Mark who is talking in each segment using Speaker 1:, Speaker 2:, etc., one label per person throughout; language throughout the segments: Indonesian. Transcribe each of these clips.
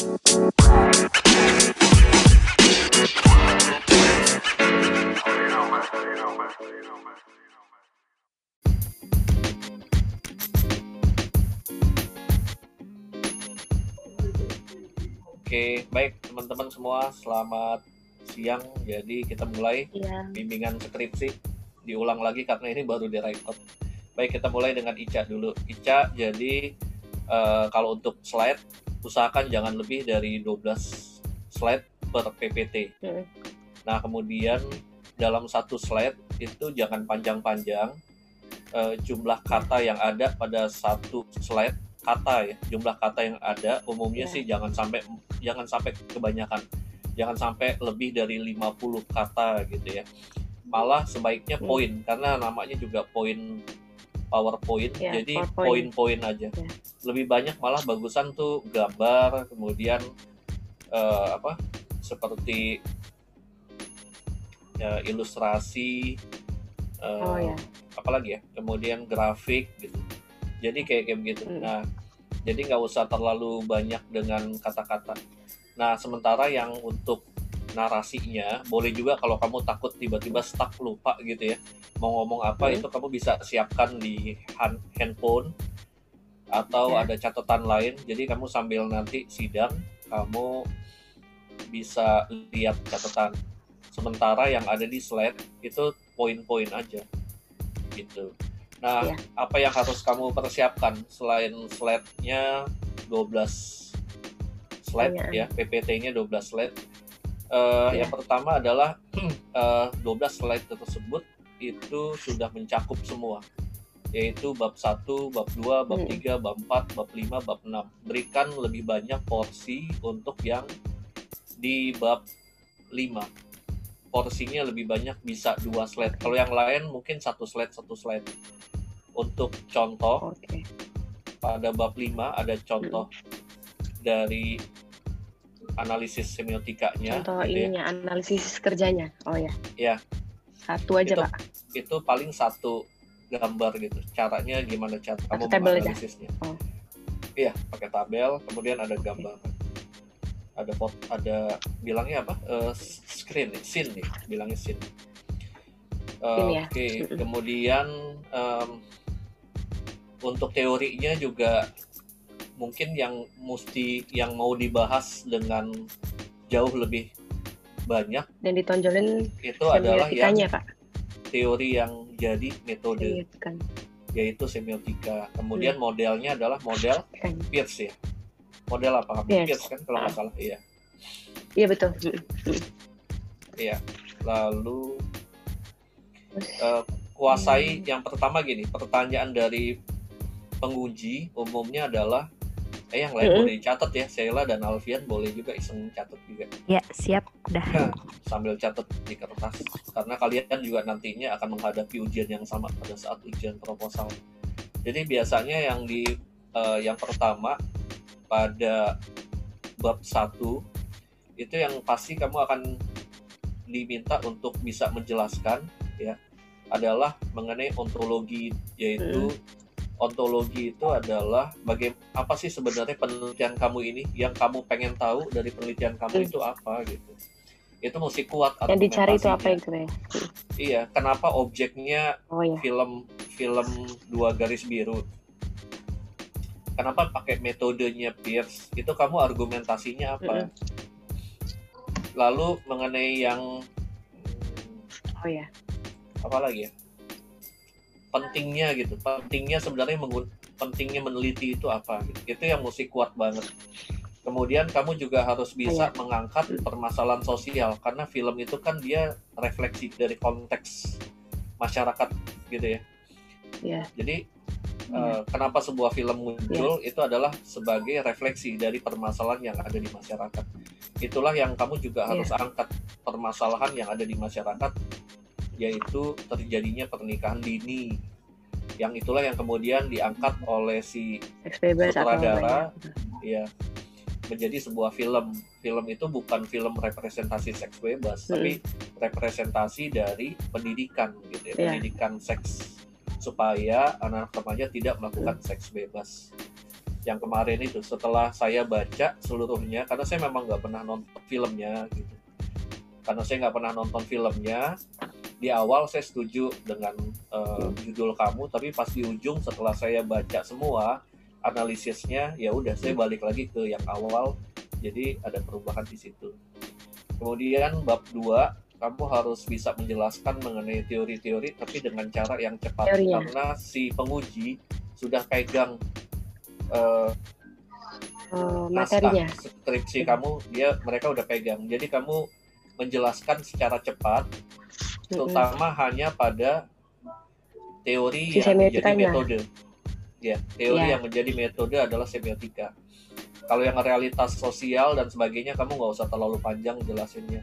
Speaker 1: Oke, baik teman-teman semua, selamat siang. Jadi kita mulai
Speaker 2: Iya.
Speaker 1: bimbingan skripsi. Diulang lagi karena ini baru direkod. Baik, kita mulai dengan Ica dulu. Ica, jadi eh, kalau untuk slide, usahakan jangan lebih dari 12 slide per PPT.
Speaker 2: Mm.
Speaker 1: Nah, kemudian dalam satu slide itu jangan panjang-panjang. Eh, jumlah kata yang ada pada satu slide kata ya jumlah kata yang ada umumnya
Speaker 2: Ya.
Speaker 1: sih jangan sampai jangan sampai kebanyakan jangan sampai lebih dari 50 kata gitu ya malah sebaiknya
Speaker 2: Hmm.
Speaker 1: poin karena namanya juga poin PowerPoint
Speaker 2: Ya,
Speaker 1: jadi poin-poin aja
Speaker 2: Ya.
Speaker 1: lebih banyak malah bagusan tuh gambar kemudian eh, apa seperti ya, ilustrasi eh,
Speaker 2: Oh ya.
Speaker 1: apalagi ya kemudian grafik gitu jadi kayak kayak begitu
Speaker 2: Hmm.
Speaker 1: nah jadi nggak usah terlalu banyak dengan kata-kata nah sementara yang untuk narasinya boleh juga kalau kamu takut tiba-tiba stuck lupa gitu ya mau ngomong apa
Speaker 2: Hmm.
Speaker 1: itu kamu bisa siapkan di han- handphone atau
Speaker 2: Ya.
Speaker 1: ada catatan lain jadi kamu sambil nanti sidang kamu bisa lihat catatan sementara yang ada di slide itu poin-poin aja gitu nah
Speaker 2: Iya.
Speaker 1: apa yang harus kamu persiapkan selain slide-nya 12 slide
Speaker 2: Iya.
Speaker 1: ya PPT-nya 12 slide
Speaker 2: Iya.
Speaker 1: yang pertama adalah eh, 12 slide tersebut itu sudah mencakup semua yaitu bab 1, bab 2, bab
Speaker 2: Hmm.
Speaker 1: 3, bab 4, bab 5, bab 6 berikan lebih banyak porsi untuk yang di bab 5 porsinya lebih banyak bisa dua slide kalau yang lain mungkin satu slide satu slide untuk contoh
Speaker 2: Oke.
Speaker 1: pada bab 5 ada contoh
Speaker 2: Hmm.
Speaker 1: dari analisis semiotikanya
Speaker 2: Contoh
Speaker 1: gitu ya.
Speaker 2: ininya analisis kerjanya. Oh ya.
Speaker 1: Iya.
Speaker 2: Satu aja
Speaker 1: Itu-
Speaker 2: pak.
Speaker 1: itu paling satu gambar gitu caranya gimana cara kamu menganalisisnya
Speaker 2: Oh.
Speaker 1: iya pakai tabel kemudian ada gambar ada pot ada bilangnya apa Eh, screen nih, scene nih bilangnya scene
Speaker 2: ya?
Speaker 1: oke
Speaker 2: Mm-mm.
Speaker 1: kemudian em, untuk teorinya juga mungkin yang mesti yang mau dibahas dengan jauh lebih banyak
Speaker 2: Dan ditonjolin
Speaker 1: itu adalah yang
Speaker 2: pak.
Speaker 1: teori yang jadi metode
Speaker 2: Semiotikan.
Speaker 1: yaitu semiotika. Kemudian modelnya adalah model. Peirce ya. Model apa?
Speaker 2: Peirce.
Speaker 1: Peirce kan kalau nggak salah. Iya.
Speaker 2: Iya betul.
Speaker 1: Iya. Lalu eh, kuasai
Speaker 2: Hmm.
Speaker 1: yang pertama gini, pertanyaan dari penguji umumnya adalah eh yang lain boleh dicatat ya. Sheila dan Alfian boleh juga iseng catat juga
Speaker 3: Ya, siap. Dah.
Speaker 1: sambil catat di kertas karena kalian juga nantinya akan menghadapi ujian yang sama pada saat ujian proposal. Jadi biasanya yang di eh, yang pertama pada bab 1 itu yang pasti kamu akan diminta untuk bisa menjelaskan ya adalah mengenai ontologi yaitu ontologi itu adalah bagaimana apa sih sebenarnya penelitian kamu ini yang kamu pengen tahu dari penelitian kamu
Speaker 2: Hmm.
Speaker 1: itu apa gitu itu mesti kuat
Speaker 2: yang dicari itu apa
Speaker 1: argumentasinya.
Speaker 2: itu ya?
Speaker 1: iya kenapa objeknya
Speaker 2: Oh ya.
Speaker 1: film film dua garis biru kenapa pakai metodenya Pierce itu kamu argumentasinya apa lalu mengenai yang hmm,
Speaker 2: Oh ya.
Speaker 1: apa lagi ya pentingnya gitu. Pentingnya sebenarnya menggun pentingnya meneliti itu apa gitu. itu yang mesti kuat banget. Kemudian kamu juga harus bisa mengangkat permasalahan sosial karena film itu kan dia refleksi dari konteks masyarakat gitu ya.
Speaker 2: Iya.
Speaker 1: jadi
Speaker 2: Iya.
Speaker 1: eh, kenapa sebuah film muncul? Itu adalah sebagai refleksi dari permasalahan yang ada di masyarakat. Itulah yang kamu juga harus angkat permasalahan yang ada di masyarakat yaitu terjadinya pernikahan dini yang itulah yang kemudian diangkat oleh si
Speaker 2: apa
Speaker 1: Sutradara.
Speaker 2: ya?
Speaker 1: ya menjadi sebuah film film itu bukan film representasi seks bebas
Speaker 2: Hmm.
Speaker 1: tapi representasi dari pendidikan gitu ya
Speaker 2: Iya.
Speaker 1: pendidikan seks supaya anak remaja tidak melakukan seks bebas yang kemarin itu setelah saya baca seluruhnya karena saya memang nggak pernah nonton filmnya gitu karena saya nggak pernah nonton filmnya di awal saya setuju dengan uh, judul kamu tapi pas di ujung setelah saya baca semua analisisnya ya udah saya balik lagi ke yang awal jadi ada perubahan di situ kemudian bab 2 kamu harus bisa menjelaskan mengenai teori-teori tapi dengan cara yang cepat
Speaker 2: Teorinya.
Speaker 1: karena si penguji sudah pegang uh, naskah
Speaker 2: materinya.
Speaker 1: skripsi kamu dia mereka udah pegang jadi kamu menjelaskan secara cepat Terutama hanya pada teori
Speaker 2: Si
Speaker 1: yang menjadi metode ya teori
Speaker 2: Ya.
Speaker 1: yang menjadi metode adalah semiotika kalau yang realitas sosial dan sebagainya kamu nggak usah terlalu panjang jelasinnya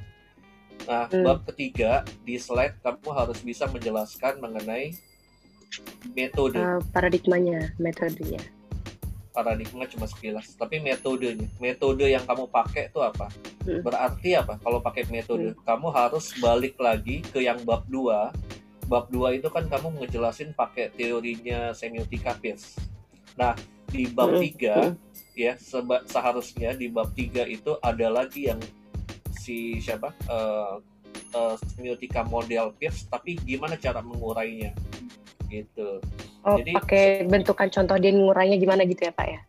Speaker 1: nah
Speaker 2: Hmm.
Speaker 1: bab ketiga di slide kamu harus bisa menjelaskan mengenai metode
Speaker 2: Eh, paradigmanya, metodenya.
Speaker 1: Paradigma cuma sekilas tapi metodenya metode yang kamu pakai itu apa?
Speaker 2: Hmm.
Speaker 1: berarti apa? Kalau pakai metode kamu harus balik lagi ke yang bab 2 bab 2 itu kan kamu ngejelasin pakai teorinya semiotika Peirce. Nah di bab
Speaker 2: Hmm.
Speaker 1: 3 ya seba- seharusnya di bab 3 itu ada lagi yang si siapa? Eh, eh, semiotika model Peirce tapi gimana cara mengurainya gitu.
Speaker 2: Oh,
Speaker 1: Jadi-
Speaker 2: pakai bentukan contoh dia ngurainya gimana gitu ya, Pak ya?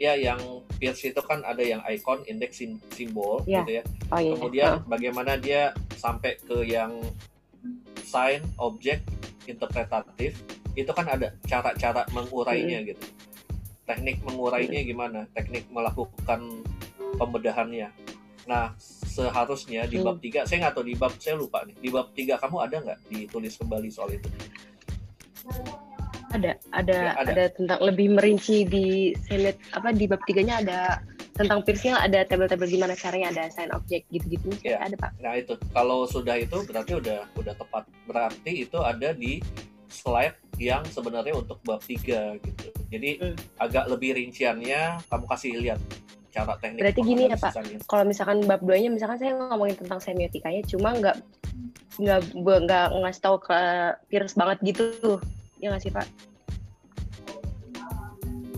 Speaker 1: ya yang Peirce itu kan ada yang icon indeks sim- simbol
Speaker 2: Ya.
Speaker 1: gitu ya.
Speaker 2: Oh iya.
Speaker 1: kemudian
Speaker 2: Oh,
Speaker 1: bagaimana dia sampai ke yang sign objek interpretatif itu kan ada cara-cara mengurainya gitu. Teknik mengurainya gimana? Teknik melakukan pembedahannya. Nah seharusnya di bab 3 saya nggak tahu di bab saya lupa nih di bab 3 kamu ada nggak ditulis kembali soal itu
Speaker 2: ada, ada,
Speaker 1: Ya, ada.
Speaker 2: ada, tentang lebih merinci di semiot apa di bab tiganya ada tentang piercing ada tabel-tabel gimana caranya ada sign object gitu-gitu
Speaker 1: Ya.
Speaker 2: ada pak
Speaker 1: Nah itu kalau sudah itu berarti udah udah tepat. Berarti itu ada di slide yang sebenarnya untuk bab 3 gitu. Jadi
Speaker 2: Hmm.
Speaker 1: agak lebih rinciannya kamu kasih lihat cara teknik.
Speaker 2: Berarti gini ya, Pak? kalau misalkan bab 2 nya misalkan saya ngomongin tentang semiotikanya cuma nggak nggak nggak ngasih tahu ke Pierce banget gitu ya nggak sih pak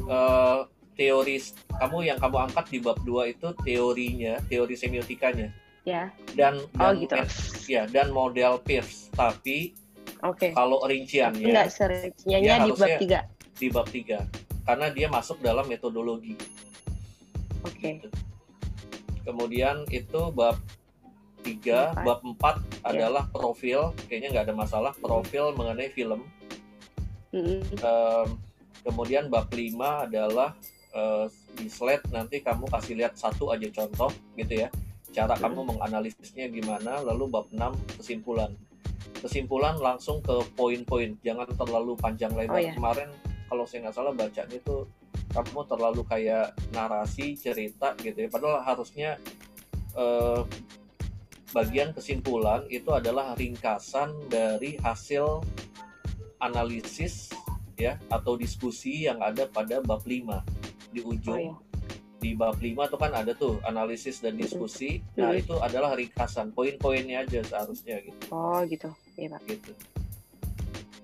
Speaker 1: Eh, teori kamu yang kamu angkat di bab 2 itu teorinya, teori semiotikanya
Speaker 2: ya
Speaker 1: dan
Speaker 2: oh
Speaker 1: dan
Speaker 2: gitu
Speaker 1: ya dan model Peirce. Tapi
Speaker 2: oke
Speaker 1: kalau rinciannya
Speaker 2: nggak serincinya
Speaker 1: Ya,
Speaker 2: di bab
Speaker 1: harusnya-
Speaker 2: 3
Speaker 1: di bab 3 karena dia masuk dalam metodologi.
Speaker 2: Oke
Speaker 1: Gitu. Kemudian itu bab 3,
Speaker 2: Empat.
Speaker 1: bab 4 adalah profil, kayaknya nggak ada masalah, profil mengenai film.
Speaker 2: Mm-mm.
Speaker 1: Em, kemudian bab 5 adalah eh, di slide nanti kamu kasih lihat satu aja contoh gitu ya. Cara
Speaker 2: Hmm.
Speaker 1: kamu menganalisisnya gimana, lalu bab 6 kesimpulan. Kesimpulan langsung ke poin-poin, jangan terlalu panjang lebar.
Speaker 2: Oh, iya.
Speaker 1: Kemarin kalau saya nggak salah bacanya itu kamu terlalu kayak narasi cerita gitu ya. Padahal harusnya eh, bagian kesimpulan itu adalah ringkasan dari hasil analisis ya atau diskusi yang ada pada bab 5 di
Speaker 2: oh
Speaker 1: ujung
Speaker 2: ya
Speaker 1: di bab 5 tuh kan ada tuh analisis dan diskusi. Nah, itu adalah ringkasan, poin-poinnya aja seharusnya gitu.
Speaker 2: oh gitu ya pak
Speaker 1: gitu.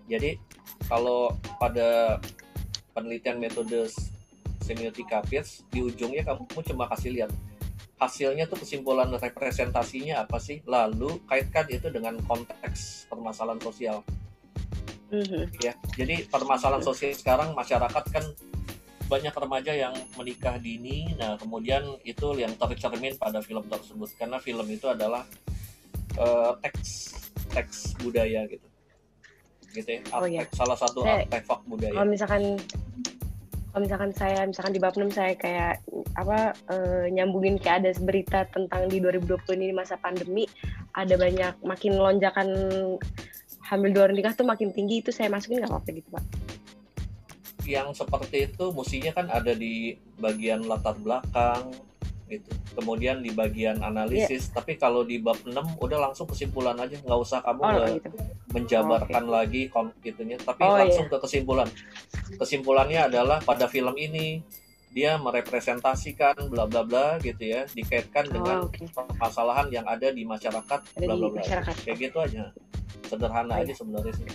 Speaker 1: Jadi kalau pada penelitian metode semiotika Peirce di ujungnya kamu cuma kasih lihat hasilnya tuh kesimpulan representasinya apa sih lalu kaitkan itu dengan konteks permasalahan sosial
Speaker 2: Mhm.
Speaker 1: ya jadi permasalahan sosial sekarang masyarakat kan banyak remaja yang menikah dini nah kemudian itu yang tercermin pada film tersebut karena film itu adalah eh, teks teks budaya gitu gitu ya
Speaker 2: Oh, iya.
Speaker 1: artefak- salah satu artefak budaya
Speaker 2: kalau misalkan kalau misalkan saya misalkan di bab 6 saya kayak apa eh, nyambungin kayak ada berita tentang di 2020 ini masa pandemi ada banyak makin lonjakan hamil luar nikah tuh makin tinggi itu saya masukin nggak apa-apa gitu pak?
Speaker 1: Yang seperti itu mestinya kan ada di bagian latar belakang gitu. Kemudian di bagian analisis tapi kalau di bab 6 udah langsung kesimpulan aja nggak usah kamu
Speaker 2: oh gitu.
Speaker 1: menjabarkan lagi kon gitunya. Tapi
Speaker 2: Oh,
Speaker 1: langsung ke kesimpulan. Kesimpulannya adalah pada film ini dia merepresentasikan bla bla bla gitu ya dikaitkan dengan
Speaker 2: oh oke.
Speaker 1: permasalahan yang ada di masyarakat
Speaker 2: ada
Speaker 1: bla bla bla.
Speaker 2: masyarakat.
Speaker 1: Kayak gitu aja. Sederhana
Speaker 2: Oh,
Speaker 1: aja sebenarnya sih.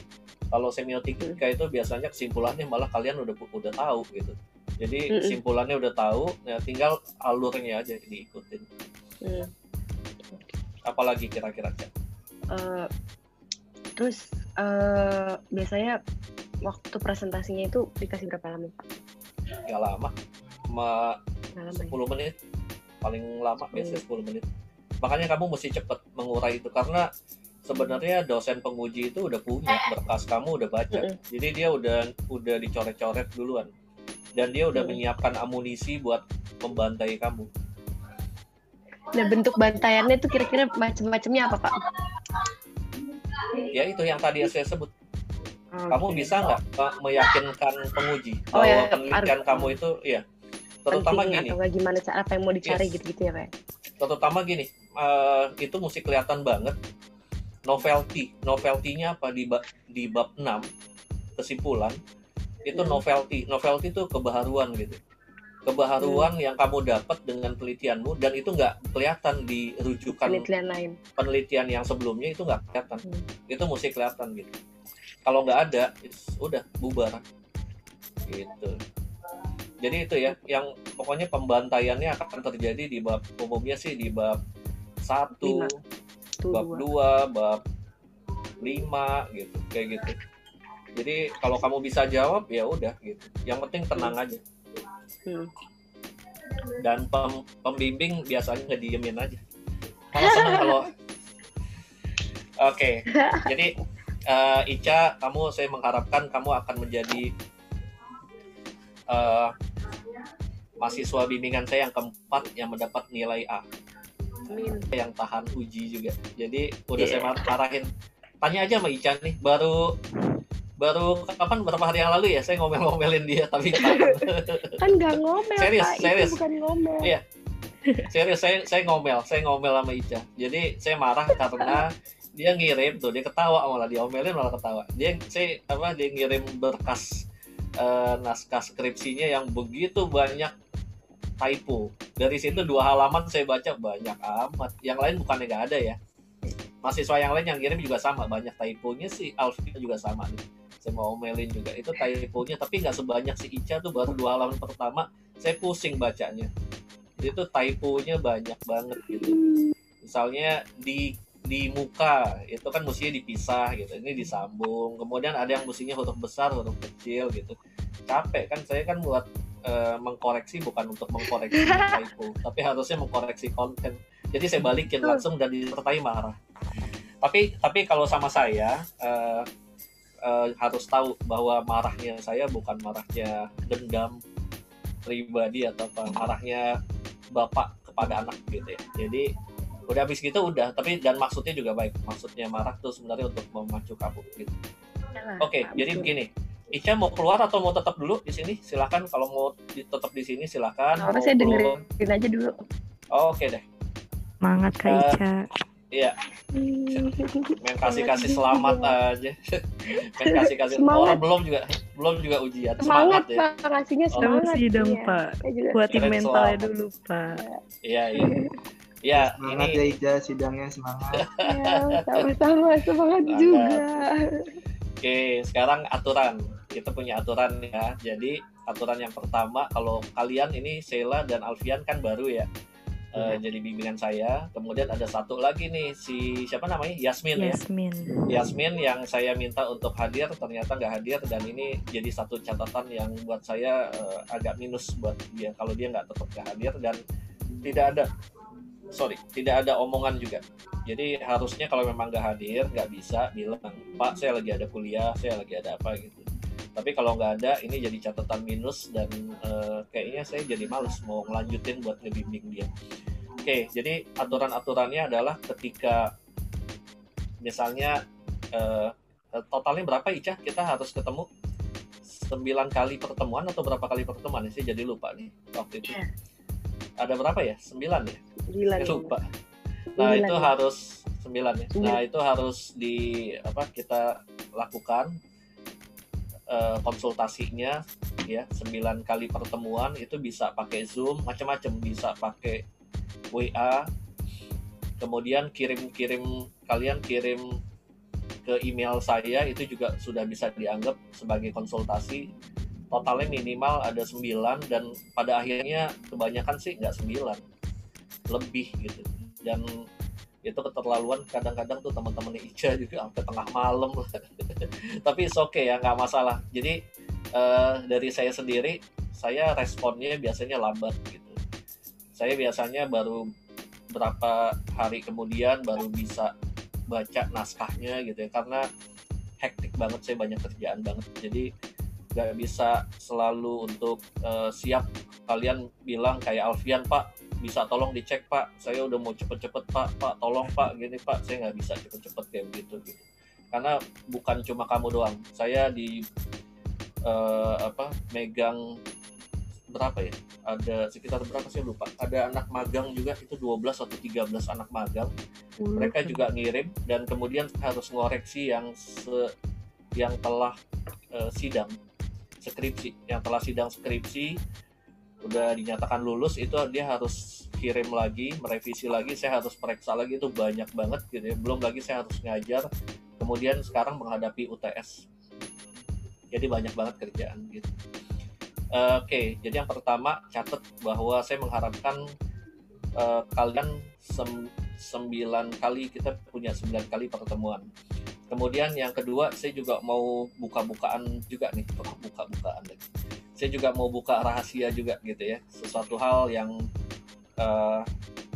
Speaker 1: Kalau semiotika itu biasanya kesimpulannya malah kalian udah udah tahu gitu Jadi
Speaker 2: Mm-mm.
Speaker 1: simpulannya udah tahu, ya tinggal alurnya aja diikutin.
Speaker 2: Hmm.
Speaker 1: Apalagi kira-kira?
Speaker 2: Eh, terus eh, biasanya waktu presentasinya itu dikasih berapa lama?
Speaker 1: Gak lama, cuma
Speaker 2: lama ya?
Speaker 1: 10 menit paling lama
Speaker 2: Hmm.
Speaker 1: biasanya 10 menit makanya kamu mesti cepet mengurai itu karena sebenarnya dosen penguji itu udah punya berkas kamu udah baca
Speaker 2: Mm-mm.
Speaker 1: jadi dia udah udah dicoret-coret duluan dan dia udah
Speaker 2: Mm.
Speaker 1: menyiapkan amunisi buat membantai kamu
Speaker 2: Nah bentuk bantaiannya itu kira-kira macam-macamnya apa Pak?
Speaker 1: ya itu yang tadi saya sebut
Speaker 2: Oh,
Speaker 1: kamu bisa nggak Pak, meyakinkan penguji
Speaker 2: Oh,
Speaker 1: bahwa
Speaker 2: ya,
Speaker 1: penelitian
Speaker 2: harus.
Speaker 1: kamu itu ya terutama
Speaker 2: Penting
Speaker 1: gini
Speaker 2: atau gimana cara apa yang mau dicari
Speaker 1: Yes.
Speaker 2: gitu-gitu ya Pak?
Speaker 1: terutama gini eh, itu mesti kelihatan banget novelty novelty-nya apa di bab di bab 6 kesimpulan itu
Speaker 2: Hmm.
Speaker 1: novelty. Novelty itu kebaharuan gitu. Kebaharuan
Speaker 2: Hmm.
Speaker 1: yang kamu dapat dengan penelitianmu dan itu nggak kelihatan di rujukan
Speaker 2: Penelitian lain.
Speaker 1: penelitian yang sebelumnya itu nggak kelihatan.
Speaker 2: Hmm.
Speaker 1: itu mesti kelihatan gitu. Kalau nggak ada it's- udah bubar. Gitu. Jadi itu ya yang pokoknya pembantaiannya akan terjadi di bab umumnya sih di bab satu bab
Speaker 2: dua
Speaker 1: bab lima gitu. Kayak gitu jadi kalau kamu bisa jawab ya udah gitu yang penting tenang aja
Speaker 2: Hmm.
Speaker 1: dan pem- pembimbing biasanya ngediemin aja malah seneng kalau oke jadi eh, Ica kamu saya mengharapkan kamu akan menjadi eh, mahasiswa bimbingan saya yang keempat yang mendapat nilai A
Speaker 2: Amin.
Speaker 1: yang tahan uji juga jadi udah
Speaker 2: Iya.
Speaker 1: saya mar- marahin tanya aja sama Ica nih baru baru kapan? Berapa hari yang lalu ya? Saya ngomel-ngomelin dia tapi.
Speaker 2: Kan nggak ngomel
Speaker 1: Serius,
Speaker 2: Pak,
Speaker 1: serius.
Speaker 2: itu bukan ngomel.
Speaker 1: Iya. serius saya saya ngomel saya ngomel sama Ica. Jadi saya marah karena dia ngirim tuh dia ketawa malah diomelin malah ketawa. Dia saya apa dia ngirim berkas eh, naskah skripsinya yang begitu banyak typo. Dari situ dua halaman saya baca banyak amat. Yang lain bukannya nggak ada ya. Mahasiswa yang lain yang kirim juga sama banyak typonya sih Alvin juga sama nih saya mau omelin juga. Itu typonya tapi nggak sebanyak si Ica tuh baru dua halaman pertama. Saya pusing bacanya. Itu typonya banyak banget gitu. Misalnya di di muka itu kan mestinya dipisah gitu. Ini disambung. Kemudian ada yang mestinya huruf besar huruf kecil gitu. Capek kan saya kan buat eh, mengkoreksi bukan untuk mengkoreksi typo. Tapi harusnya mengkoreksi konten. Jadi saya balikin langsung dan disertai marah. Tapi tapi kalau sama saya eh, eh, harus tahu bahwa marahnya saya bukan marahnya dendam pribadi atau apa marahnya bapak kepada anak gitu ya. Jadi udah habis gitu udah tapi dan maksudnya juga baik. Maksudnya marah tuh sebenarnya untuk memacu kamu gitu.
Speaker 2: Yalah,
Speaker 1: oke
Speaker 2: Pak,
Speaker 1: jadi
Speaker 2: betul.
Speaker 1: begini. Ica mau keluar atau mau tetap dulu di sini? Silakan kalau mau tetap di sini silakan.
Speaker 2: Nggak apa,
Speaker 1: Mau
Speaker 2: saya
Speaker 1: keluar-
Speaker 2: dengerin aja dulu.
Speaker 1: Oh, oke deh.
Speaker 3: Semangat Kak
Speaker 1: Eh,
Speaker 3: Ica.
Speaker 1: Iya main kasih kasih selamat aja main kasih kasih
Speaker 2: Semangat.
Speaker 1: orang belum juga belum juga ujian
Speaker 2: Semangat,
Speaker 1: ya
Speaker 2: Pak, ngasihnya
Speaker 1: Oh.
Speaker 2: semangat.
Speaker 3: Terus dong
Speaker 2: Iya.
Speaker 3: Pak. Kuatin mentalnya
Speaker 1: selamat.
Speaker 3: dulu Pak.
Speaker 1: iya iya ya
Speaker 4: Semangat
Speaker 1: ini
Speaker 4: ya Ija, sidangnya semangat.
Speaker 2: Ya, sama-sama semangat
Speaker 1: Semangat.
Speaker 2: juga.
Speaker 1: Oke, sekarang aturan. Kita punya aturan ya. Jadi aturan yang pertama, kalau kalian ini Sheila dan Alfian kan baru ya, eh, jadi bimbingan saya. Kemudian ada satu lagi nih si siapa namanya Yasmin ya.
Speaker 3: Yasmin.
Speaker 1: Yasmin yang saya minta untuk hadir ternyata nggak hadir dan ini jadi satu catatan yang buat saya eh, agak minus buat dia kalau dia nggak tetap nggak hadir dan tidak ada sorry tidak ada omongan juga jadi harusnya kalau memang nggak hadir nggak bisa bilang pak saya lagi ada kuliah saya lagi ada apa gitu tapi kalau nggak ada ini jadi catatan minus dan eh, kayaknya saya jadi males mau ngelanjutin buat ngebimbing dia oke jadi aturan-aturannya adalah ketika misalnya eh, totalnya berapa Ica kita harus ketemu 9 kali pertemuan atau berapa kali pertemuan sih jadi lupa nih waktu itu
Speaker 2: Iya.
Speaker 1: ada berapa ya 9 ya
Speaker 2: Gila.
Speaker 1: saya lupa nah
Speaker 2: Sembilan
Speaker 1: itu
Speaker 2: ya?
Speaker 1: harus 9 ya
Speaker 2: Sembilan.
Speaker 1: nah itu harus di apa kita lakukan eh, konsultasinya ya 9 kali pertemuan itu bisa pakai Zoom macam-macam bisa pakai WA kemudian kirim-kirim kalian kirim ke email saya itu juga sudah bisa dianggap sebagai konsultasi. Totalnya minimal ada 9 dan pada akhirnya kebanyakan sih nggak 9 lebih gitu. Dan itu keterlaluan kadang-kadang tuh teman-teman Ica juga sampai tengah malam tapi oke okay ya nggak masalah. Jadi uh, dari saya sendiri saya responnya biasanya lambat gitu. Saya biasanya baru berapa hari kemudian baru bisa baca naskahnya gitu ya karena hektik banget saya banyak kerjaan banget. Jadi nggak bisa selalu untuk uh, siap. Kalian bilang kayak Alfian pak bisa tolong dicek pak. Saya udah mau cepet-cepet pak. Pak tolong pak. Gini pak. Saya nggak bisa cepet-cepet kayak begitu gitu. Karena bukan cuma kamu doang. Saya di uh, apa megang berapa ya? Ada sekitar berapa sih lupa. Ada anak magang juga itu 12 atau 13 anak magang. Mereka juga ngirim dan kemudian harus ngoreksi yang se yang telah uh, sidang skripsi. Yang telah sidang skripsi udah dinyatakan lulus itu dia harus kirim lagi merevisi lagi saya harus periksa lagi itu banyak banget gitu ya. Belum lagi saya harus ngajar kemudian sekarang menghadapi UTS jadi banyak banget kerjaan gitu. Oke okay, jadi yang pertama catat bahwa saya mengharapkan uh, kalian sem sembilan kali kita punya sembilan kali pertemuan. Kemudian yang kedua saya juga mau buka-bukaan juga nih buka-bukaan lagi saya juga mau buka rahasia juga gitu ya. Sesuatu hal yang uh,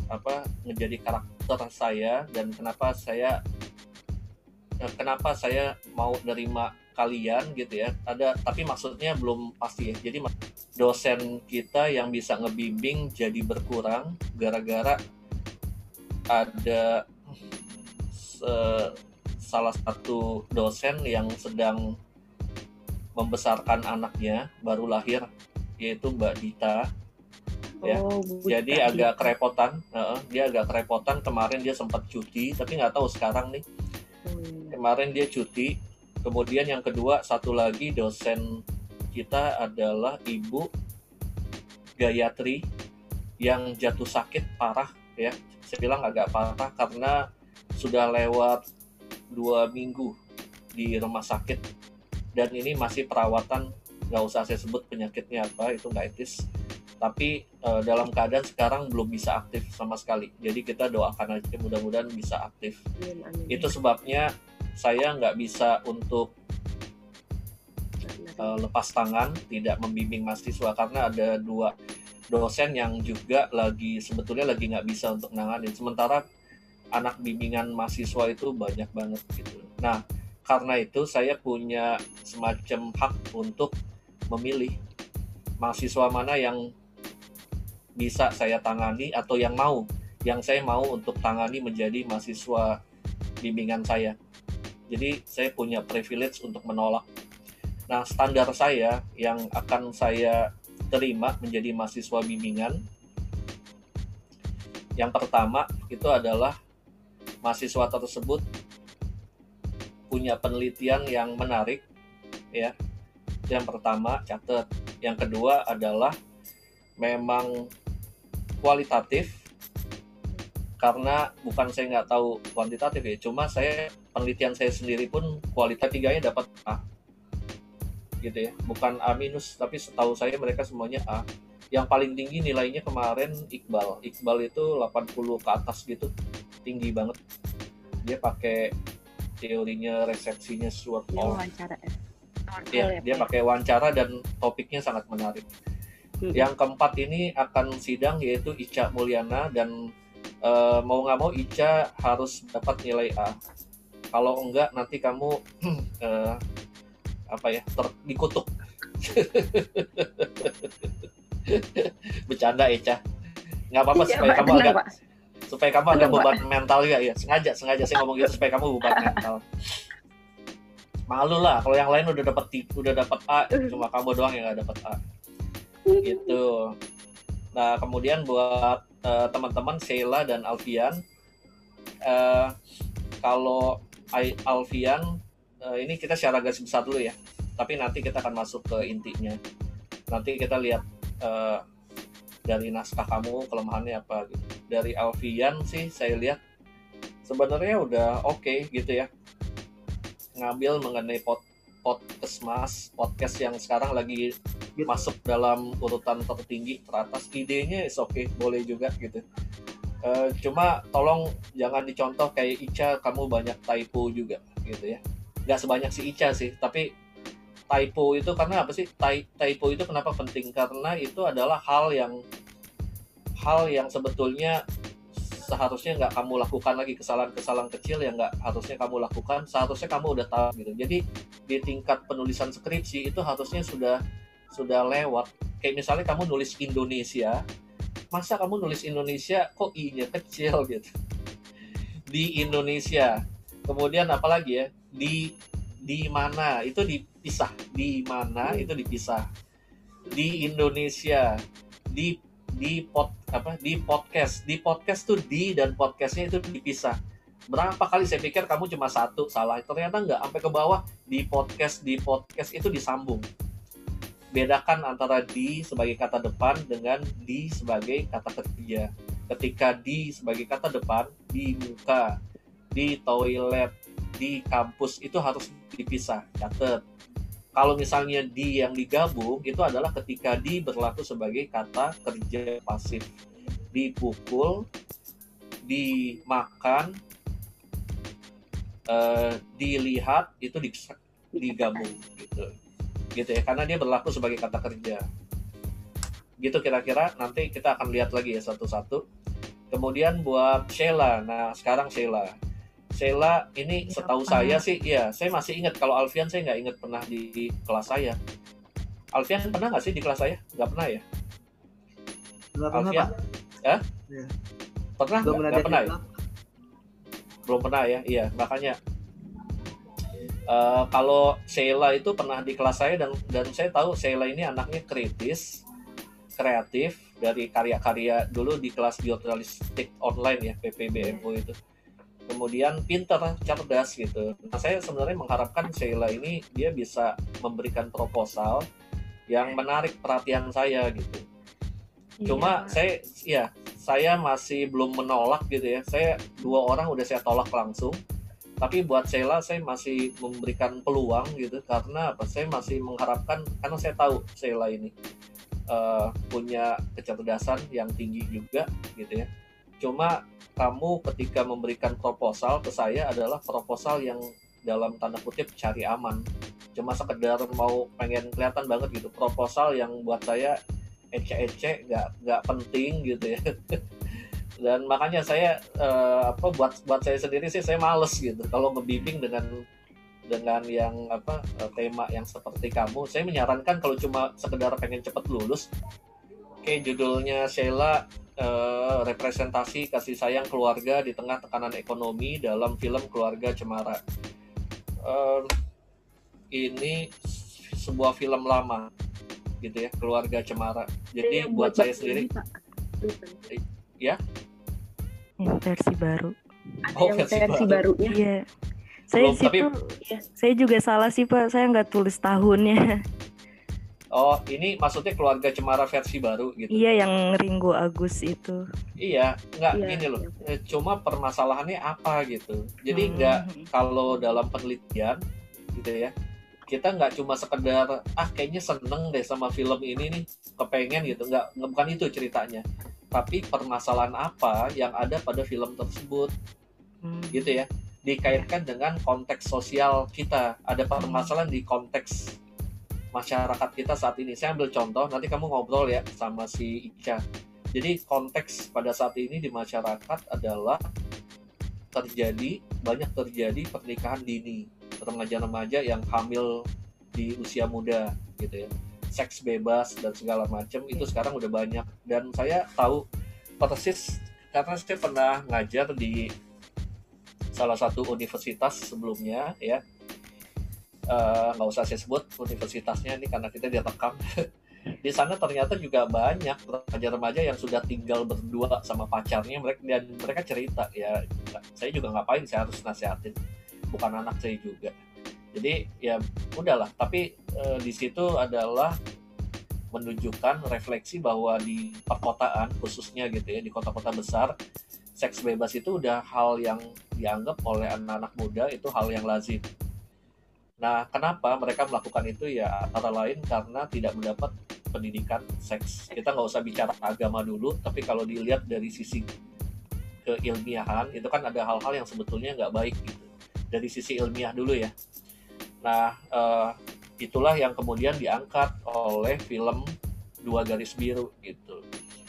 Speaker 1: apa menjadi karakter saya dan kenapa saya uh, kenapa saya mau nerima kalian gitu ya. Ada tapi maksudnya belum pasti ya. Jadi dosen kita yang bisa ngebimbing jadi berkurang gara-gara ada uh, salah satu dosen yang sedang membesarkan anaknya baru lahir yaitu Mbak Dita. Ya. Oh, jadi agak kerepotan uh, dia agak kerepotan. Kemarin dia sempat cuti tapi nggak tahu sekarang nih. Hmm. kemarin dia cuti. Kemudian yang kedua satu lagi dosen kita adalah Ibu Gayatri yang jatuh sakit parah ya. Saya bilang agak parah karena sudah lewat dua minggu di rumah sakit dan ini masih perawatan nggak usah saya sebut penyakitnya apa itu nggak etis. Tapi e, dalam keadaan sekarang belum bisa aktif sama sekali. Jadi kita doakan aja mudah-mudahan bisa aktif. Amin, amin. itu sebabnya saya nggak bisa untuk e, lepas tangan tidak membimbing mahasiswa. Karena ada dua dosen yang juga lagi sebetulnya lagi nggak bisa untuk nanganin. Sementara anak bimbingan mahasiswa itu banyak banget gitu. Nah karena itu saya punya semacam hak untuk memilih mahasiswa mana yang bisa saya tangani atau yang mau yang saya mau untuk tangani menjadi mahasiswa bimbingan saya. Jadi saya punya privilege untuk menolak. Nah, standar saya yang akan saya terima menjadi mahasiswa bimbingan yang pertama itu adalah mahasiswa tersebut punya penelitian yang menarik ya. Yang pertama catat. Yang kedua adalah memang kualitatif karena bukan saya nggak tahu kuantitatif ya cuma saya penelitian saya sendiri pun kualitas tiganya dapat A gitu ya. Bukan A minus tapi setahu saya mereka semuanya A. Yang paling tinggi nilainya kemarin Iqbal. Iqbal itu 80 ke atas gitu tinggi banget. Dia pakai teorinya resepsinya Stuart Hall. wawancara ya. Iya, ya, dia pakai wawancara dan topiknya sangat menarik. Hmm. Yang keempat ini akan sidang yaitu Ica Mulyana dan uh, mau nggak mau Ica harus dapat nilai A. Kalau enggak nanti kamu uh, apa ya ter dikutuk. Bercanda Ica. Nggak apa-apa iya, supaya kamu agak supaya kamu ada beban mental juga. Ya sengaja sengaja saya ngomong gitu supaya kamu beban mental. Malu lah kalau yang lain udah dapat udah dapat A cuma kamu doang yang gak dapat A. Gitu. Nah kemudian buat uh, teman-teman Sheila dan Alfian uh, kalau Alfian uh, ini kita secara garis besar dulu ya. Tapi nanti kita akan masuk ke intinya. Nanti kita lihat uh, dari naskah kamu kelemahannya apa gitu. Dari Alfian sih saya lihat sebenarnya udah oke okay, gitu ya. Ngambil mengenai pot podcast mas podcast yang sekarang lagi gitu. masuk dalam urutan tertinggi teratas. Idenya is oke okay, boleh juga gitu. Uh, cuma tolong jangan dicontoh kayak Ica kamu banyak typo juga gitu ya. Nggak sebanyak si Ica sih tapi typo itu karena apa sih? Typo itu kenapa penting? Karena itu adalah hal yang hal yang sebetulnya seharusnya nggak kamu lakukan lagi kesalahan-kesalahan kecil yang nggak harusnya kamu lakukan seharusnya kamu udah tahu gitu. Jadi di tingkat penulisan skripsi itu harusnya sudah sudah lewat. Kayak misalnya kamu nulis Indonesia masa kamu nulis Indonesia kok i-nya kecil gitu? Di Indonesia. Kemudian apalagi ya? Di di mana? Itu dipisah. Di mana itu dipisah? Di Indonesia. Di di pod apa di podcast. Di podcast tuh di dan podcastnya itu dipisah. Berapa kali saya pikir kamu cuma satu salah. Ternyata nggak sampai ke bawah. Di podcast di podcast itu disambung. Bedakan antara di sebagai kata depan dengan di sebagai kata ketiga. Ketika di sebagai kata depan di muka di toilet di kampus itu harus dipisah. Catat kalau misalnya di yang digabung itu adalah ketika di berlaku sebagai kata kerja pasif. Dipukul, dimakan, uh, dilihat itu digabung gitu. Gitu ya karena dia berlaku sebagai kata kerja. Gitu kira-kira nanti kita akan lihat lagi ya satu-satu. Kemudian buat Sheila. Nah, sekarang Sheila Sheila ini ya, setahu apa? saya sih ya saya masih ingat. Kalau Alfian saya nggak ingat pernah di, di kelas saya. Alfian pernah nggak sih di kelas saya? Nggak pernah ya?
Speaker 4: Nggak pernah
Speaker 1: Alfian.
Speaker 4: Ya?
Speaker 1: ya. pernah? Belum pernah, pernah ya? belum pernah ya? Iya makanya. Uh, kalau Sheila itu pernah di kelas saya dan dan saya tahu Sheila ini anaknya kritis kreatif dari karya-karya dulu di kelas jurnalistik online ya PPBMU itu kemudian pinter, cerdas gitu. Nah, saya sebenarnya mengharapkan Sheila ini dia bisa memberikan proposal yang menarik perhatian saya gitu. Iya. Cuma saya ya, saya masih belum menolak gitu ya. Saya dua orang udah saya tolak langsung. Tapi buat Sheila saya masih memberikan peluang gitu karena apa? Saya masih mengharapkan karena saya tahu Sheila ini uh, punya kecerdasan yang tinggi juga gitu ya. Cuma kamu ketika memberikan proposal ke saya adalah proposal yang dalam tanda kutip cari aman. Cuma sekedar mau pengen kelihatan banget gitu. Proposal yang buat saya ece-ece nggak nggak penting gitu ya. Dan makanya saya uh, apa buat buat saya sendiri sih saya males gitu. Kalau ngebimbing dengan dengan yang apa uh, tema yang seperti kamu saya menyarankan kalau cuma sekedar pengen cepet lulus kayak judulnya Sheila uh, representasi kasih sayang keluarga di tengah tekanan ekonomi dalam film Keluarga Cemara. Uh, ini sebuah film lama, gitu ya, Keluarga Cemara. Jadi ya, buat, saya sendiri, ya.
Speaker 3: Yang versi baru.
Speaker 2: Oh, yang versi, versi baru. barunya.
Speaker 3: Iya. Saya Belum, tapi... ya, saya juga salah sih pak. Saya nggak tulis tahunnya.
Speaker 1: Oh, ini maksudnya keluarga Cemara versi baru gitu.
Speaker 3: Iya, yang Ringo Agus itu.
Speaker 1: Iya, nggak iya, gini loh. Iya. Cuma permasalahannya apa gitu. Jadi hmm. nggak kalau dalam penelitian gitu ya. Kita nggak cuma sekedar ah kayaknya seneng deh sama film ini nih, kepengen gitu. Nggak, nggak bukan itu ceritanya. Tapi permasalahan apa yang ada pada film tersebut. Hmm. Gitu ya. Dikaitkan dengan konteks sosial kita. Ada permasalahan di konteks masyarakat kita saat ini. Saya ambil contoh, nanti kamu ngobrol ya sama si Ica. Jadi konteks pada saat ini di masyarakat adalah terjadi banyak terjadi pernikahan dini remaja-remaja yang hamil di usia muda gitu ya seks bebas dan segala macam itu sekarang udah banyak dan saya tahu persis karena saya pernah ngajar di salah satu universitas sebelumnya ya nggak uh, usah saya sebut universitasnya ini karena kita direkam. Di sana ternyata juga banyak remaja-remaja yang sudah tinggal berdua sama pacarnya mereka dan mereka cerita ya saya juga ngapain saya harus nasihatin bukan anak saya juga. Jadi ya udahlah tapi uh, di situ adalah menunjukkan refleksi bahwa di perkotaan khususnya gitu ya di kota-kota besar seks bebas itu udah hal yang dianggap oleh anak-anak muda itu hal yang lazim Nah, kenapa mereka melakukan itu ya antara lain karena tidak mendapat pendidikan seks. Kita nggak usah bicara agama dulu, tapi kalau dilihat dari sisi keilmiahan itu kan ada hal-hal yang sebetulnya nggak baik gitu. Dari sisi ilmiah dulu ya. Nah, uh, itulah yang kemudian diangkat oleh film Dua Garis Biru gitu.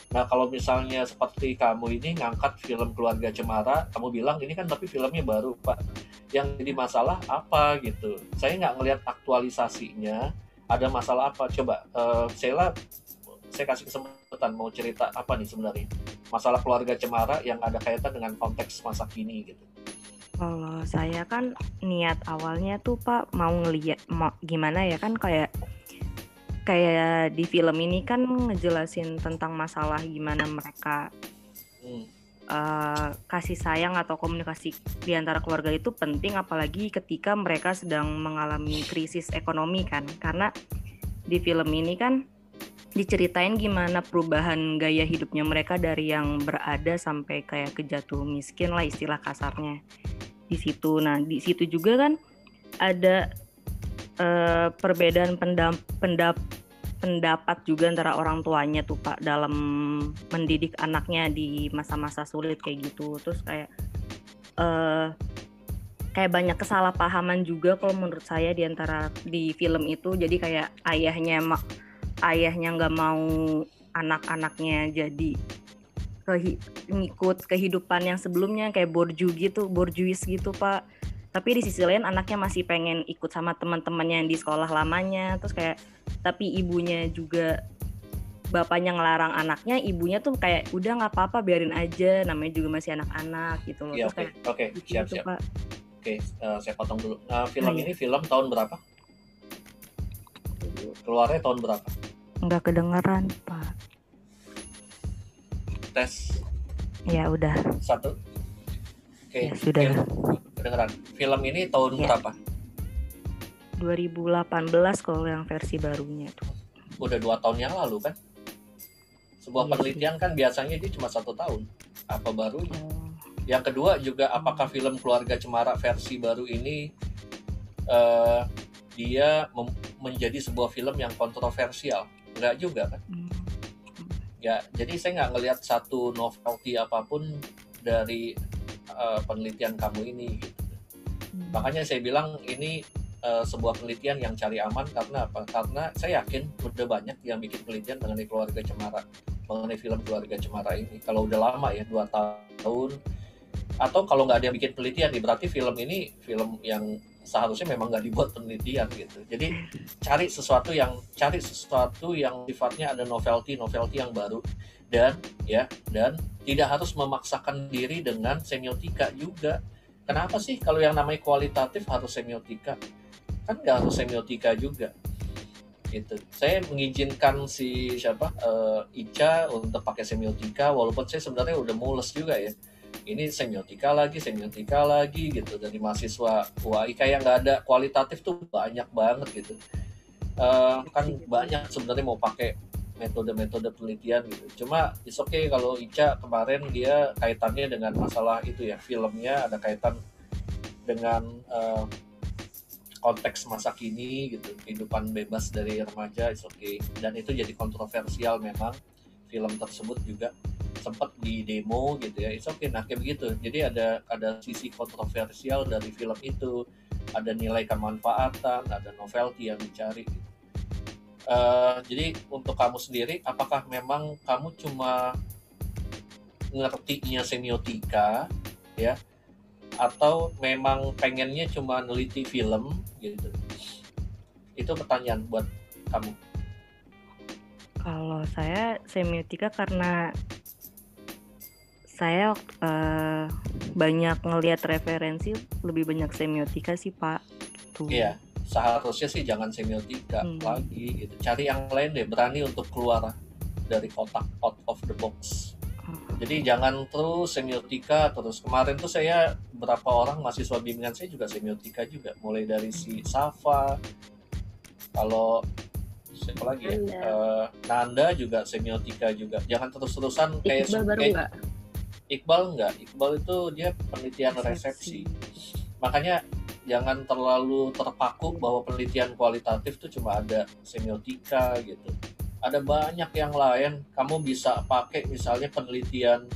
Speaker 1: Nah, kalau misalnya seperti kamu ini ngangkat film Keluarga Cemara, kamu bilang ini kan tapi filmnya baru, Pak yang jadi masalah apa gitu. Saya nggak ngelihat aktualisasinya ada masalah apa. Coba uh, Sheila saya kasih kesempatan mau cerita apa nih sebenarnya? Masalah keluarga cemara yang ada kaitan dengan konteks masa kini gitu.
Speaker 3: Kalau saya kan niat awalnya tuh Pak mau ngeliat mau, gimana ya kan kayak kayak di film ini kan ngejelasin tentang masalah gimana mereka hmm uh, kasih sayang atau komunikasi di antara keluarga itu penting apalagi ketika mereka sedang mengalami krisis ekonomi kan karena di film ini kan diceritain gimana perubahan gaya hidupnya mereka dari yang berada sampai kayak kejatuh miskin lah istilah kasarnya di situ. Nah di situ juga kan ada uh, perbedaan pendap pendap pendapat juga antara orang tuanya tuh Pak dalam mendidik anaknya di masa-masa sulit kayak gitu. Terus kayak uh, kayak banyak kesalahpahaman juga kalau menurut saya di antara di film itu. Jadi kayak ayahnya ayahnya nggak mau anak-anaknya jadi ke ngikut kehidupan yang sebelumnya kayak borju gitu, borjuis gitu Pak tapi di sisi lain anaknya masih pengen ikut sama teman-temannya yang di sekolah lamanya. Terus kayak tapi ibunya juga bapaknya ngelarang anaknya ibunya tuh kayak udah nggak apa-apa biarin aja namanya juga masih anak-anak gitu loh.
Speaker 1: Ya, oke. okay. oke okay. siap gitu, siap. Oke okay, uh, eh, saya potong dulu. Nah film nah, ini iya. film tahun berapa? Keluarnya tahun berapa?
Speaker 3: Nggak kedengeran pak.
Speaker 1: Tes.
Speaker 3: Ya udah.
Speaker 1: Satu. Oke okay.
Speaker 3: ya, sudah
Speaker 1: kedengeran. Film ini tahun ya. berapa?
Speaker 3: 2018 kalau yang versi barunya itu.
Speaker 1: Udah dua tahun yang lalu kan? Sebuah ya, penelitian kan biasanya dia cuma satu tahun. Apa barunya? Oh. Yang kedua juga apakah film Keluarga Cemara versi baru ini uh, dia menjadi sebuah film yang kontroversial? Enggak juga kan? Hmm. Ya, jadi saya nggak ngelihat satu novelty apa pun dari uh, penelitian kamu ini gitu. Hmm. Makanya saya bilang ini uh, sebuah penelitian yang cari aman karena apa? Karena saya yakin udah banyak yang bikin penelitian mengenai keluarga cemara, mengenai film keluarga cemara ini. Kalau udah lama ya dua tahun atau kalau nggak ada yang bikin penelitian berarti film ini film yang seharusnya memang nggak dibuat penelitian gitu. Jadi cari sesuatu yang cari sesuatu yang sifatnya ada novelty novelty yang baru dan ya dan tidak harus memaksakan diri dengan semiotika juga. Kenapa sih kalau yang namanya kualitatif harus semiotika? Kan nggak harus semiotika juga. Gitu. Saya mengizinkan si siapa uh, Ica untuk pakai semiotika, walaupun saya sebenarnya udah mules juga ya. Ini semiotika lagi, semiotika lagi gitu dari mahasiswa UI kayak nggak ada kualitatif tuh banyak banget gitu. Uh, kan banyak sebenarnya mau pakai metode-metode penelitian gitu. Cuma is okay kalau Ica kemarin dia kaitannya dengan masalah itu ya filmnya ada kaitan dengan uh, konteks masa kini gitu kehidupan bebas dari remaja is okay dan itu jadi kontroversial memang film tersebut juga sempat di demo gitu ya it's okay nah kayak begitu jadi ada ada sisi kontroversial dari film itu ada nilai kemanfaatan ada novelty yang dicari gitu Uh, jadi untuk kamu sendiri, apakah memang kamu cuma ngertinya semiotika, ya, atau memang pengennya cuma neliti film gitu? Itu pertanyaan buat kamu.
Speaker 3: Kalau saya semiotika karena saya uh, banyak ngelihat referensi lebih banyak semiotika sih pak.
Speaker 1: Tuh. Iya seharusnya sih jangan semiotika hmm. lagi gitu cari yang lain deh berani untuk keluar dari kotak out of the box hmm. jadi jangan terus semiotika terus kemarin tuh saya berapa orang mahasiswa bimbingan saya juga semiotika juga mulai dari si Safa kalau siapa lagi ya Nanda, uh, Nanda juga semiotika juga jangan terus-terusan kayak
Speaker 2: Iqbal baru kayak, enggak?
Speaker 1: Iqbal enggak Iqbal itu dia penelitian resepsi, resepsi. makanya jangan terlalu terpaku bahwa penelitian kualitatif itu cuma ada semiotika gitu. Ada banyak yang lain. Kamu bisa pakai misalnya penelitian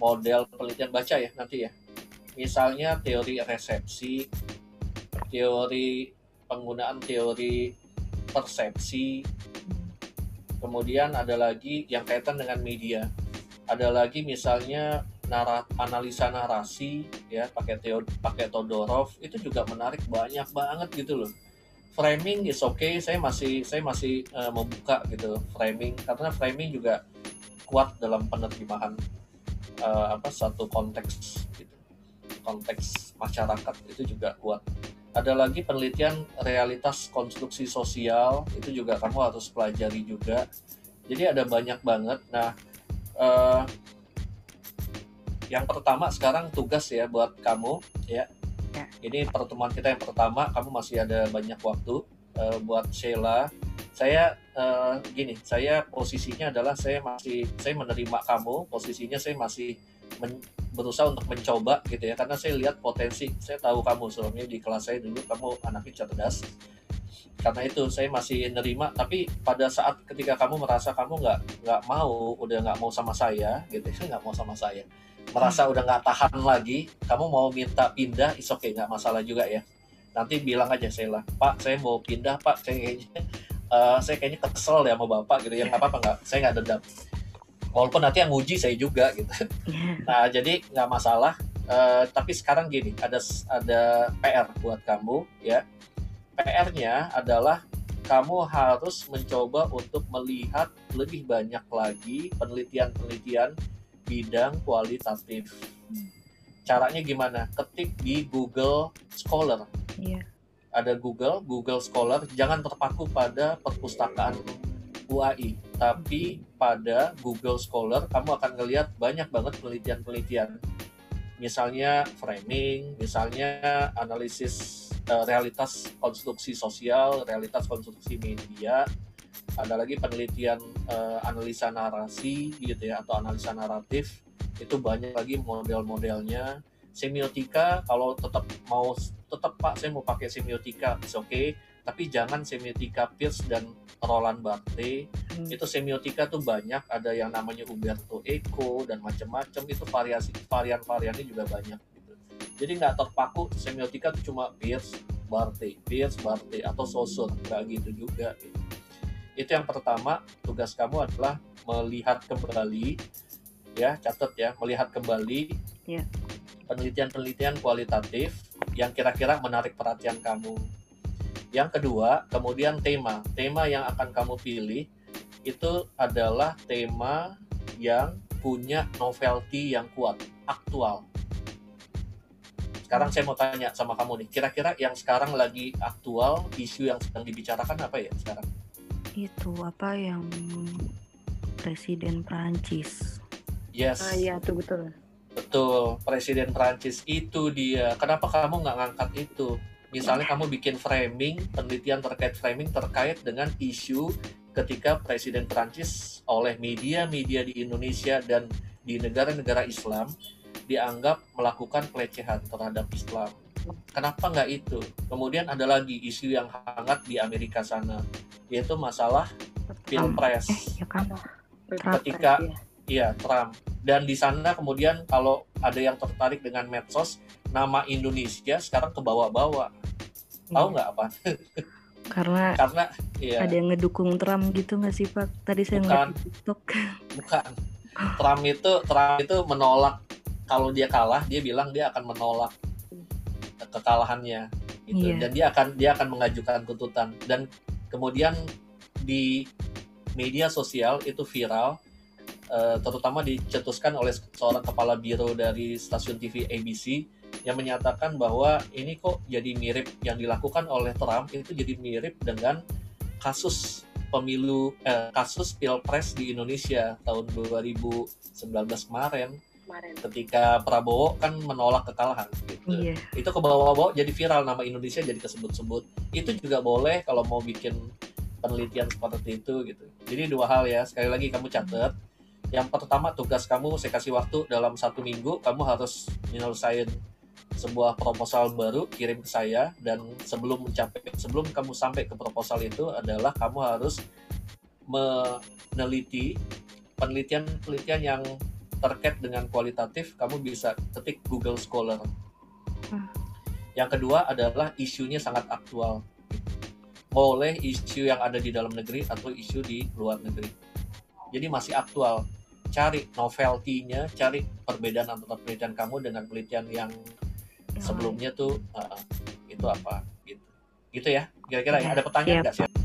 Speaker 1: model penelitian baca ya nanti ya. Misalnya teori resepsi teori penggunaan teori persepsi. Kemudian ada lagi yang kaitan dengan media ada lagi misalnya narat, analisa narasi ya pakai teori pakai Todorov itu juga menarik banyak banget gitu loh. Framing is okay saya masih saya masih uh, membuka gitu framing karena framing juga kuat dalam penerjemahan uh, apa satu konteks gitu konteks masyarakat itu juga kuat. Ada lagi penelitian realitas konstruksi sosial itu juga kamu harus pelajari juga. Jadi ada banyak banget. Nah uh, yang pertama sekarang tugas ya buat kamu ya. ya. Ini pertemuan kita yang pertama, kamu masih ada banyak waktu uh, buat Sheila. Saya uh, gini, saya posisinya adalah saya masih saya menerima kamu, posisinya saya masih men, berusaha untuk mencoba gitu ya karena saya lihat potensi. Saya tahu kamu sebelumnya di kelas saya dulu kamu anaknya cerdas karena itu saya masih nerima tapi pada saat ketika kamu merasa kamu nggak nggak mau udah nggak mau sama saya gitu ya nggak mau sama saya merasa udah nggak tahan lagi, kamu mau minta pindah, is okay, nggak masalah juga ya. Nanti bilang aja saya lah, Pak, saya mau pindah, Pak, saya kayaknya, uh, saya kayaknya kesel ya sama Bapak gitu, ya nggak apa-apa nggak, saya nggak dendam. Walaupun nanti yang nguji saya juga gitu. Nah, jadi nggak masalah. Uh, tapi sekarang gini, ada ada PR buat kamu ya. PR-nya adalah kamu harus mencoba untuk melihat lebih banyak lagi penelitian-penelitian bidang kualitatif. Caranya gimana? Ketik di Google Scholar.
Speaker 3: Iya.
Speaker 1: Ada Google, Google Scholar. Jangan terpaku pada perpustakaan UAI, tapi pada Google Scholar kamu akan melihat banyak banget penelitian-penelitian. Misalnya framing, misalnya analisis uh, realitas konstruksi sosial, realitas konstruksi media, ada lagi penelitian uh, analisa narasi gitu ya atau analisa naratif itu banyak lagi model-modelnya. Semiotika kalau tetap mau tetap pak saya mau pakai semiotika oke okay. Tapi jangan semiotika Pierce dan Roland Barthes. Hmm. itu semiotika tuh banyak ada yang namanya Umberto Eco dan macam-macam. Itu variasi varian-variannya juga banyak jadi nggak terpaku semiotika tuh cuma Pierce Barthes Pierce Barthes atau Saussure nggak gitu juga. Gitu itu yang pertama tugas kamu adalah melihat kembali ya catat ya melihat kembali
Speaker 3: yeah.
Speaker 1: penelitian-penelitian kualitatif yang kira-kira menarik perhatian kamu. Yang kedua kemudian tema. Tema yang akan kamu pilih itu adalah tema yang punya novelty yang kuat aktual sekarang saya mau tanya sama kamu nih kira-kira yang sekarang lagi aktual isu yang sedang dibicarakan apa ya sekarang
Speaker 3: itu apa yang Presiden Prancis.
Speaker 1: Yes.
Speaker 2: Ah iya tuh betul.
Speaker 1: Betul, Presiden Prancis itu dia. Kenapa kamu nggak ngangkat itu? Misalnya kamu bikin framing, penelitian terkait framing terkait dengan isu ketika Presiden Prancis oleh media-media di Indonesia dan di negara-negara Islam dianggap melakukan pelecehan terhadap Islam. Kenapa nggak itu? Kemudian ada lagi isu yang hangat di Amerika sana, yaitu masalah pilpres.
Speaker 3: Eh, ya kan?
Speaker 1: Ketika iya Trump dan di sana kemudian kalau ada yang tertarik dengan medsos, nama Indonesia sekarang ke bawah-bawah. Tahu iya. nggak apa?
Speaker 3: Karena
Speaker 1: karena
Speaker 3: iya. ada yang ngedukung Trump gitu nggak sih Pak? Tadi saya
Speaker 1: bukan,
Speaker 3: ngeliat TikTok.
Speaker 1: Bukan. Trump itu Trump itu menolak kalau dia kalah dia bilang dia akan menolak kekalahannya gitu. Yeah. dan dia akan dia akan mengajukan tuntutan. Dan kemudian di media sosial itu viral uh, terutama dicetuskan oleh seorang kepala biro dari stasiun TV ABC yang menyatakan bahwa ini kok jadi mirip yang dilakukan oleh Trump itu jadi mirip dengan kasus pemilu eh, kasus pilpres di Indonesia tahun 2019 kemarin kemarin. Ketika Prabowo kan menolak kekalahan gitu.
Speaker 3: Iya.
Speaker 1: Itu ke bawah-bawah jadi viral nama Indonesia jadi kesebut-sebut. Itu juga boleh kalau mau bikin penelitian seperti itu gitu. Jadi dua hal ya. Sekali lagi kamu catat. Yang pertama tugas kamu saya kasih waktu dalam satu minggu kamu harus menyelesaikan sebuah proposal baru kirim ke saya dan sebelum mencapai sebelum kamu sampai ke proposal itu adalah kamu harus meneliti penelitian-penelitian yang terkait dengan kualitatif kamu bisa ketik Google Scholar.
Speaker 3: Hmm.
Speaker 1: Yang kedua adalah isunya sangat aktual. Boleh isu yang ada di dalam negeri atau isu di luar negeri. Jadi masih aktual. Cari novelty-nya, cari perbedaan antara penelitian kamu dengan penelitian yang sebelumnya tuh uh, itu apa gitu. Gitu ya. Kira-kira
Speaker 3: ya.
Speaker 1: Ada pertanyaan
Speaker 3: siap,
Speaker 1: nggak sih?